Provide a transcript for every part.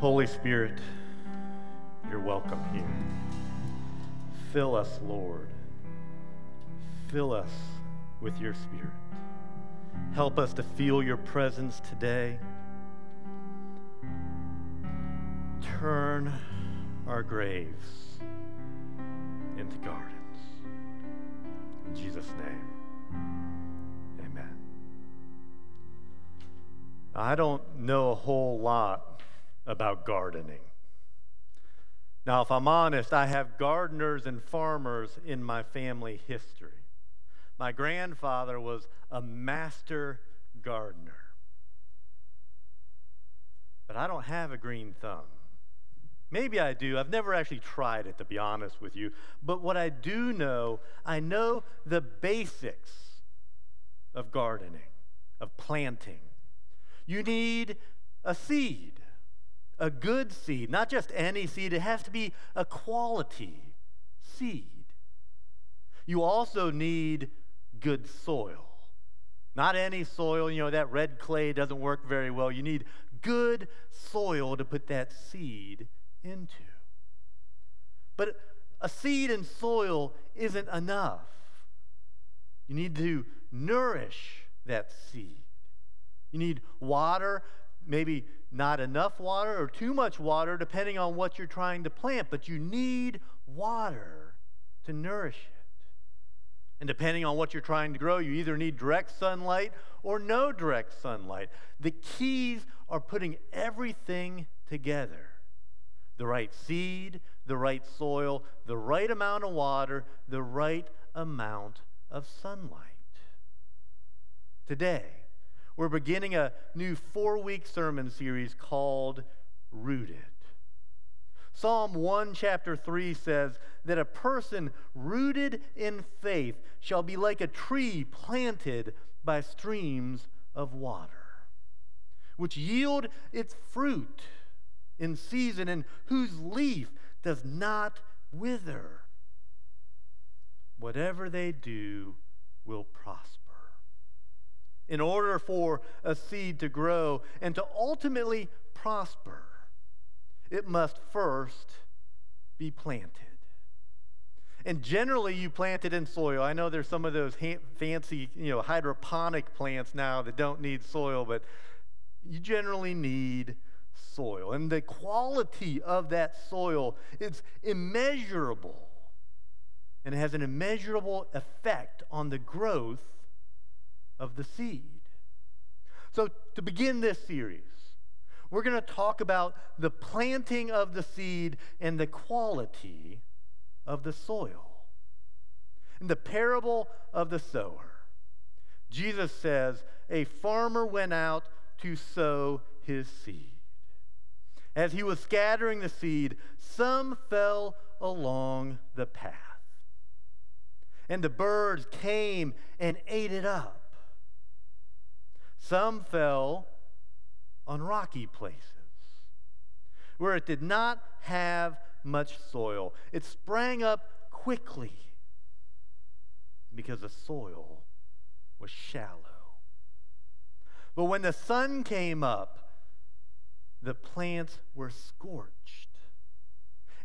Holy Spirit, you're welcome here. Fill us, Lord. Fill us with your Spirit. Help us to feel your presence today. Turn our graves into gardens. In Jesus' name, amen. I don't know a whole lot about gardening. Now, if I'm honest, I have gardeners and farmers in my family history. My grandfather was a master gardener. But I don't have a green thumb. Maybe I do. I've never actually tried it, to be honest with you. But what I do know, I know the basics of gardening, of planting. You need a seed, a good seed, not just any seed, it has to be a quality seed. You also need good soil. Not any soil, you know, that red clay doesn't work very well. You need good soil to put that seed into. But a seed and soil isn't enough. You need to nourish that seed. You need water, maybe not enough water or too much water, depending on what you're trying to plant, but you need water to nourish it. And depending on what you're trying to grow, you either need direct sunlight or no direct sunlight. The keys are putting everything together the right seed, the right soil, the right amount of water, the right amount of sunlight. Today, we're beginning a new four week sermon series called Rooted. Psalm 1, chapter 3 says that a person rooted in faith shall be like a tree planted by streams of water, which yield its fruit in season and whose leaf does not wither. Whatever they do will prosper. In order for a seed to grow and to ultimately prosper, it must first be planted. And generally, you plant it in soil. I know there's some of those ha- fancy, you know, hydroponic plants now that don't need soil, but you generally need soil. And the quality of that soil is immeasurable. And it has an immeasurable effect on the growth of the seed. So, to begin this series, we're going to talk about the planting of the seed and the quality of the soil. In the parable of the sower, Jesus says, A farmer went out to sow his seed. As he was scattering the seed, some fell along the path. And the birds came and ate it up. Some fell on rocky places where it did not have much soil. It sprang up quickly because the soil was shallow. But when the sun came up, the plants were scorched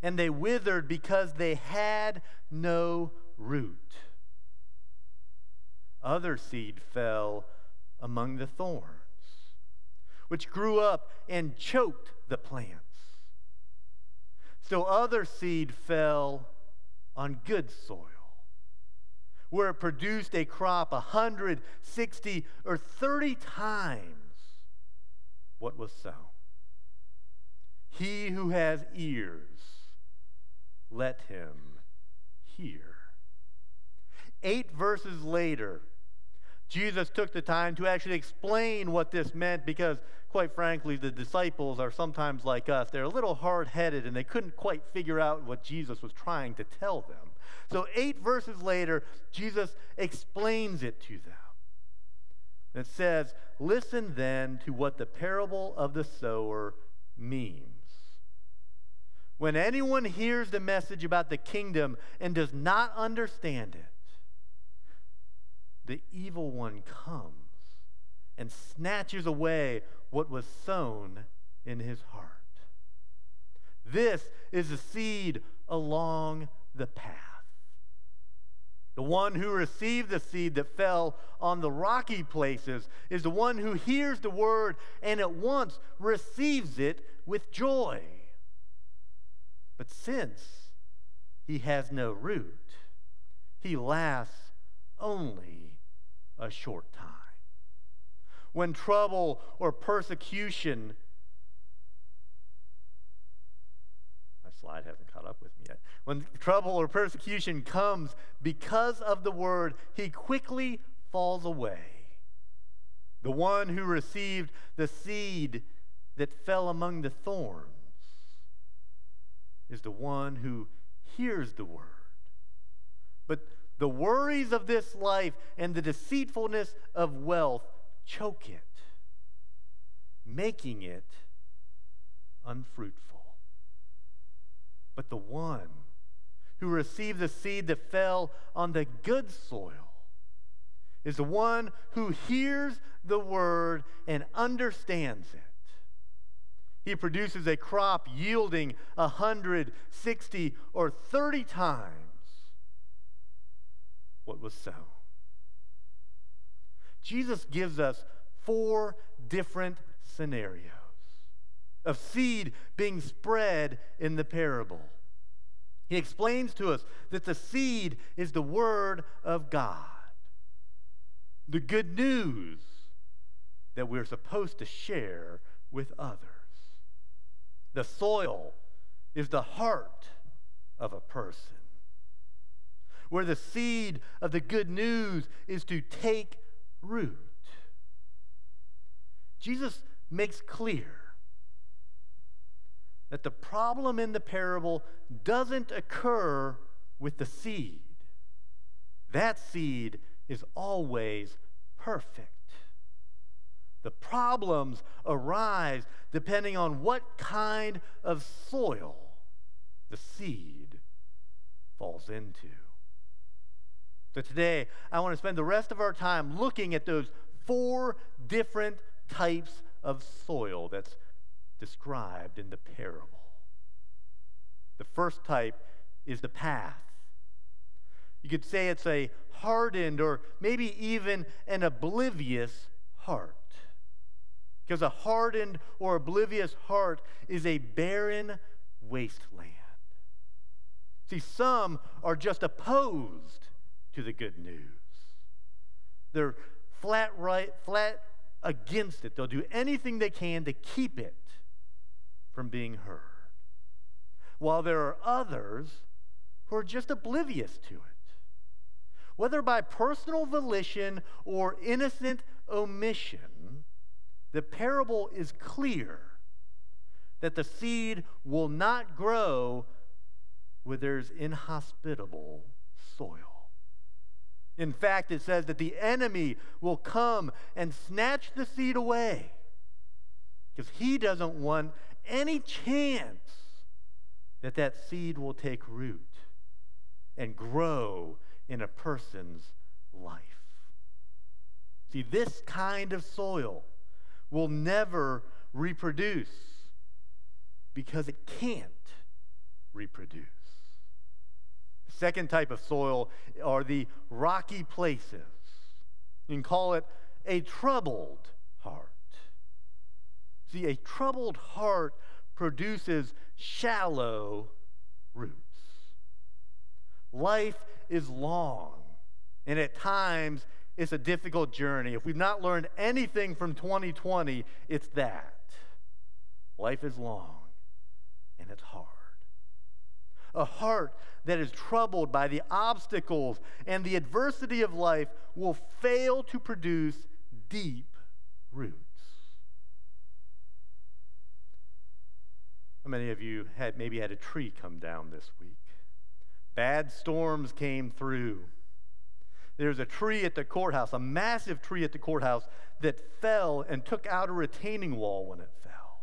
and they withered because they had no root. Other seed fell among the thorns which grew up and choked the plants. So other seed fell on good soil, where it produced a crop a hundred, sixty, or thirty times what was sown. He who has ears, let him hear. Eight verses later, Jesus took the time to actually explain what this meant because, quite frankly, the disciples are sometimes like us. They're a little hard headed and they couldn't quite figure out what Jesus was trying to tell them. So, eight verses later, Jesus explains it to them. It says, Listen then to what the parable of the sower means. When anyone hears the message about the kingdom and does not understand it, the evil one comes and snatches away what was sown in his heart. This is the seed along the path. The one who received the seed that fell on the rocky places is the one who hears the word and at once receives it with joy. But since he has no root, he lasts only a short time. When trouble or persecution my slide hasn't caught up with me yet. When trouble or persecution comes because of the word, he quickly falls away. The one who received the seed that fell among the thorns is the one who hears the word. But the worries of this life and the deceitfulness of wealth choke it, making it unfruitful but the one who received the seed that fell on the good soil is the one who hears the word and understands it. He produces a crop yielding a hundred, sixty, or 30 times what was sown. Jesus gives us four different scenarios of seed being spread in the parable. He explains to us that the seed is the Word of God, the good news that we're supposed to share with others. The soil is the heart of a person, where the seed of the good news is to take root. Jesus makes clear that the problem in the parable doesn't occur with the seed. That seed is always perfect. The problems arise depending on what kind of soil the seed falls into. So today, I want to spend the rest of our time looking at those four different types of soil that's described in the parable. The first type is the path. You could say it's a hardened or maybe even an oblivious heart. Because a hardened or oblivious heart is a barren wasteland. See, some are just opposed to the good news. They're flat right, flat against it. They'll do anything they can to keep it from being heard, while there are others who are just oblivious to it. Whether by personal volition or innocent omission, the parable is clear that the seed will not grow where there's inhospitable soil. In fact, it says that the enemy will come and snatch the seed away because he doesn't want any chance that that seed will take root and grow in a person's life. See, this kind of soil will never reproduce because it can't reproduce. Second type of soil are the rocky places. You can call it a troubled heart. See, a troubled heart produces shallow roots. Life is long, and at times it's a difficult journey. If we've not learned anything from 2020, it's that. Life is long, and it's hard. A heart that is troubled by the obstacles and the adversity of life will fail to produce deep roots. How many of you had maybe had a tree come down this week? Bad storms came through. There's a tree at the courthouse, a massive tree at the courthouse that fell and took out a retaining wall when it fell.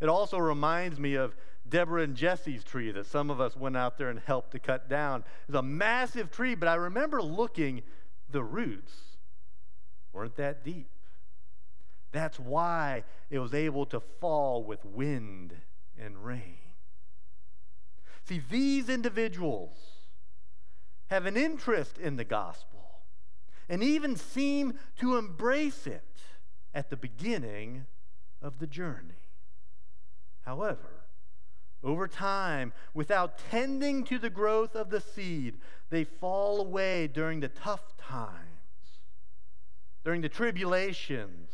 It also reminds me of Deborah and Jesse's tree that some of us went out there and helped to cut down. It's a massive tree, but I remember looking, the roots weren't that deep. That's why it was able to fall with wind and rain. See, these individuals have an interest in the gospel and even seem to embrace it at the beginning of the journey. However, over time, without tending to the growth of the seed, they fall away during the tough times, during the tribulations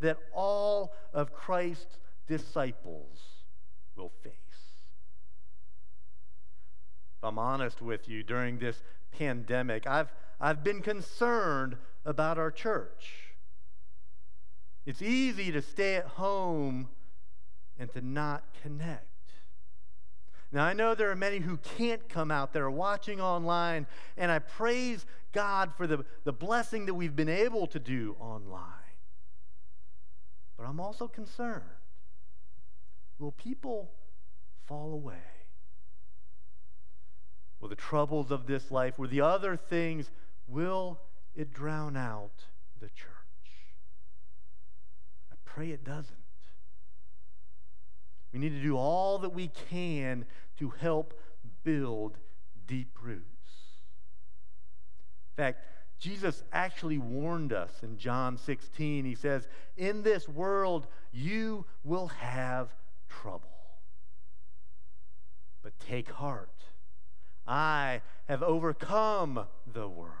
that all of Christ's disciples will face. If I'm honest with you, during this pandemic, I've, I've been concerned about our church. It's easy to stay at home and to not connect. Now, I know there are many who can't come out that are watching online, and I praise God for the, the blessing that we've been able to do online. But I'm also concerned will people fall away? Will the troubles of this life, will the other things, will it drown out the church? I pray it doesn't. We need to do all that we can to help build deep roots. In fact, Jesus actually warned us in John 16. He says, In this world you will have trouble. But take heart. I have overcome the world.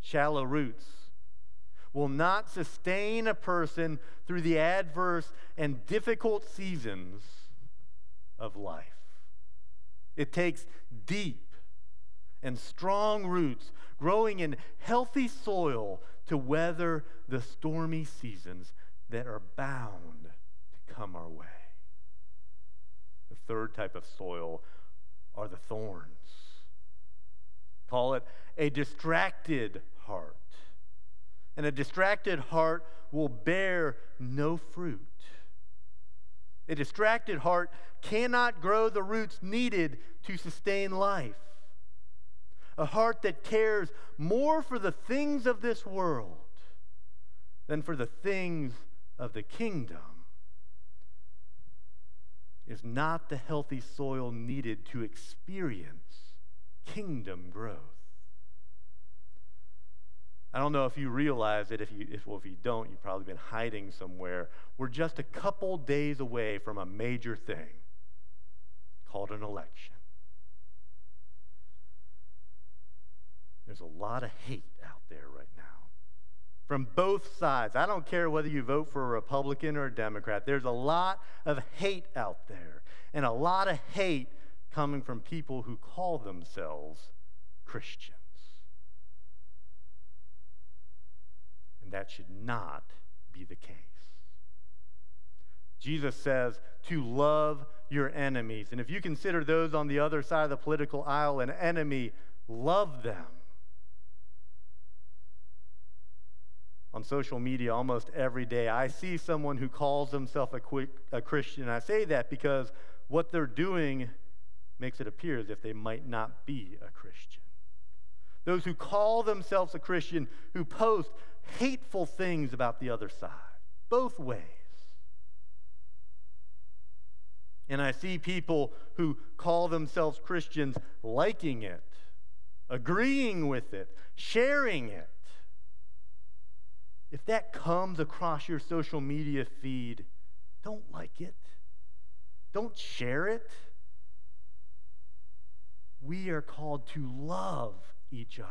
Shallow roots will not sustain a person through the adverse and difficult seasons of life. It takes deep and strong roots growing in healthy soil to weather the stormy seasons that are bound to come our way. The third type of soil are the thorns. Call it a distracted heart. And a distracted heart will bear no fruit. A distracted heart cannot grow the roots needed to sustain life. A heart that cares more for the things of this world than for the things of the kingdom is not the healthy soil needed to experience kingdom growth. I don't know if you realize it. If you, if, well, if you don't, you've probably been hiding somewhere. We're just a couple days away from a major thing called an election. There's a lot of hate out there right now from both sides. I don't care whether you vote for a Republican or a Democrat. There's a lot of hate out there, and a lot of hate coming from people who call themselves Christians. And that should not be the case. Jesus says to love your enemies. And if you consider those on the other side of the political aisle an enemy, love them. On social media, almost every day, I see someone who calls themselves a, quick, a Christian. I say that because what they're doing makes it appear as if they might not be a Christian. Those who call themselves a Christian, who post hateful things about the other side, both ways. And I see people who call themselves Christians liking it, agreeing with it, sharing it. If that comes across your social media feed, don't like it. Don't share it. We are called to love each other.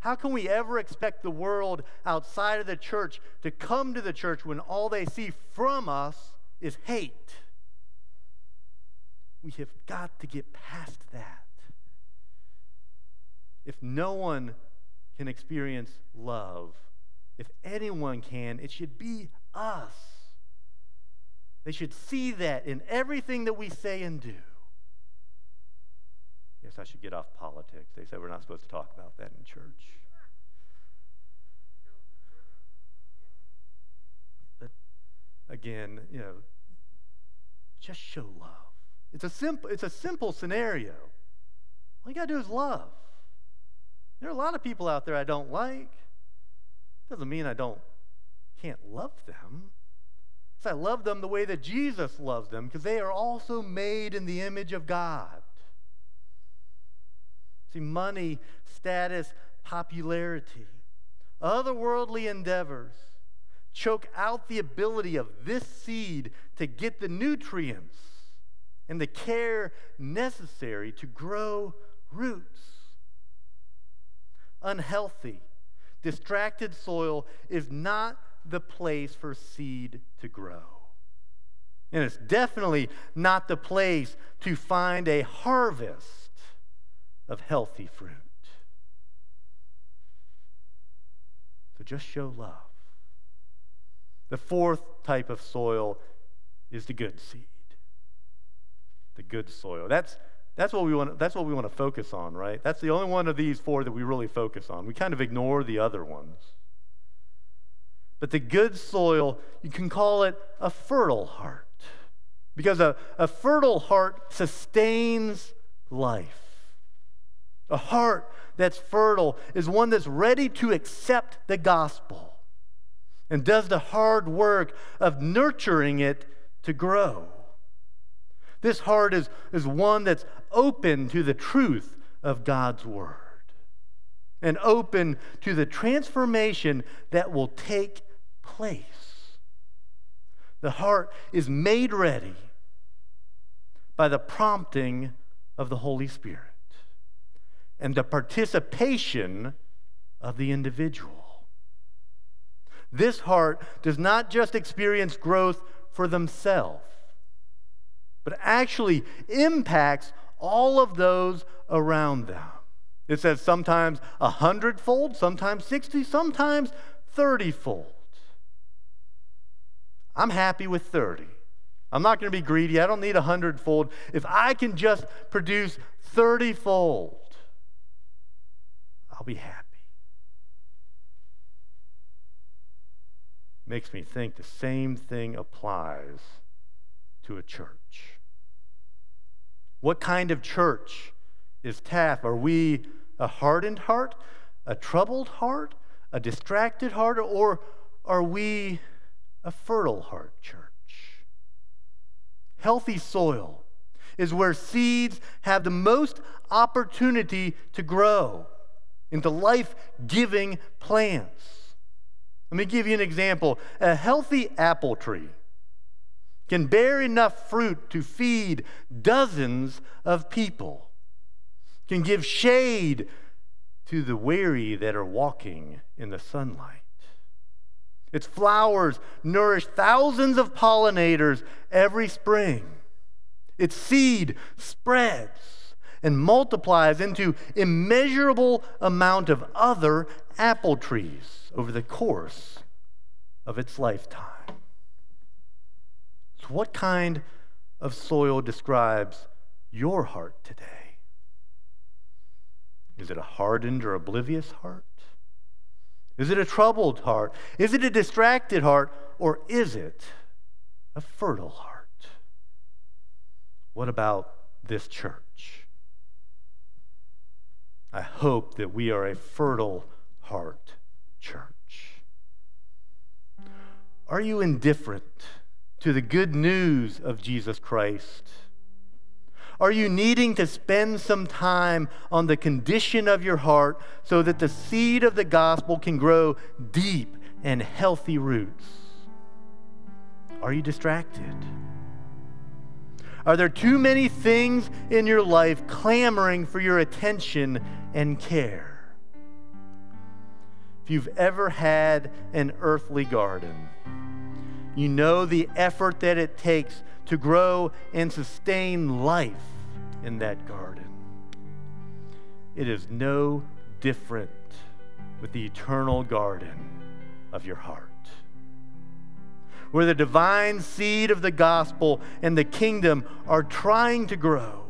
How can we ever expect the world outside of the church to come to the church when all they see from us is hate? We have got to get past that. If no one can experience love, if anyone can, it should be us. They should see that in everything that we say and do. Yes, I should get off politics. They said we're not supposed to talk about that in church. But again, you know, just show love. It's a simple, it's a simple scenario. All you gotta do is love. There are a lot of people out there I don't like. Doesn't mean I don't can't love them. I love them the way that Jesus loves them because they are also made in the image of God. See, money, status, popularity, otherworldly endeavors choke out the ability of this seed to get the nutrients and the care necessary to grow roots. Unhealthy, distracted soil is not the place for seed to grow. And it's definitely not the place to find a harvest of healthy fruit. So just show love. The fourth type of soil is the good seed. The good soil. That's, that's, what we want, that's what we want to focus on, right? That's the only one of these four that we really focus on. We kind of ignore the other ones. But the good soil, you can call it a fertile heart. Because a, a fertile heart sustains life. A heart that's fertile is one that's ready to accept the gospel and does the hard work of nurturing it to grow. This heart is, is one that's open to the truth of God's word and open to the transformation that will take place. The heart is made ready by the prompting of the Holy Spirit and the participation of the individual. This heart does not just experience growth for themselves, but actually impacts all of those around them. It says sometimes a hundredfold, sometimes 60, sometimes 30 fold. I'm happy with 30. I'm not going to be greedy. I don't need a hundredfold. If I can just produce 30 fold, I'll be happy. Makes me think the same thing applies to a church. What kind of church is Taft? Are we a hardened heart, a troubled heart, a distracted heart, or are we a fertile heart church. Healthy soil is where seeds have the most opportunity to grow into life giving plants. Let me give you an example. A healthy apple tree can bear enough fruit to feed dozens of people, can give shade to the weary that are walking in the sunlight. Its flowers nourish thousands of pollinators every spring. Its seed spreads and multiplies into immeasurable amount of other apple trees over the course of its lifetime. So what kind of soil describes your heart today? Is it a hardened or oblivious heart? Is it a troubled heart? Is it a distracted heart? Or is it a fertile heart? What about this church? I hope that we are a fertile heart church. Are you indifferent to the good news of Jesus Christ? Are you needing to spend some time on the condition of your heart so that the seed of the gospel can grow deep and healthy roots? Are you distracted? Are there too many things in your life clamoring for your attention and care? If you've ever had an earthly garden, you know the effort that it takes to grow and sustain life in that garden. It is no different with the eternal garden of your heart. Where the divine seed of the gospel and the kingdom are trying to grow,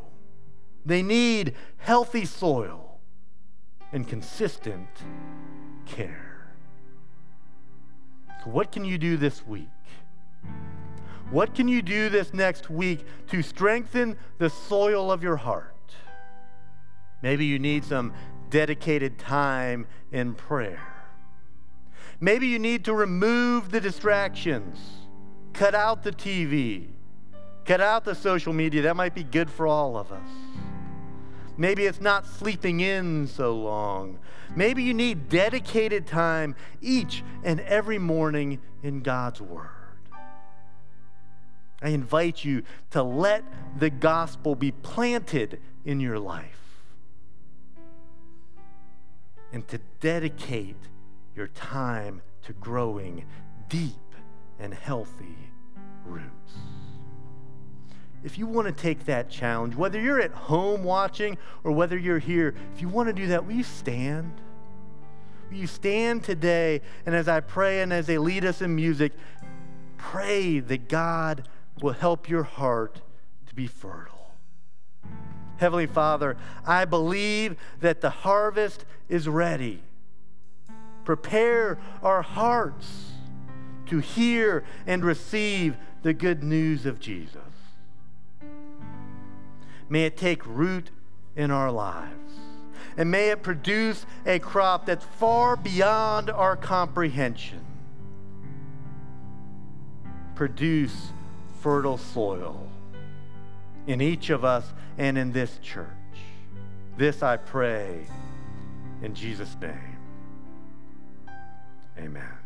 they need healthy soil and consistent care. So, what can you do this week? What can you do this next week to strengthen the soil of your heart? Maybe you need some dedicated time in prayer. Maybe you need to remove the distractions cut out the TV, cut out the social media. That might be good for all of us. Maybe it's not sleeping in so long. Maybe you need dedicated time each and every morning in God's Word. I invite you to let the gospel be planted in your life and to dedicate your time to growing deep and healthy roots. If you want to take that challenge, whether you're at home watching or whether you're here, if you want to do that, will you stand? Will you stand today and as I pray and as they lead us in music, pray that God will help your heart to be fertile. Heavenly Father, I believe that the harvest is ready. Prepare our hearts to hear and receive the good news of Jesus. May it take root in our lives. And may it produce a crop that's far beyond our comprehension. Produce fertile soil in each of us and in this church. This I pray in Jesus' name. Amen.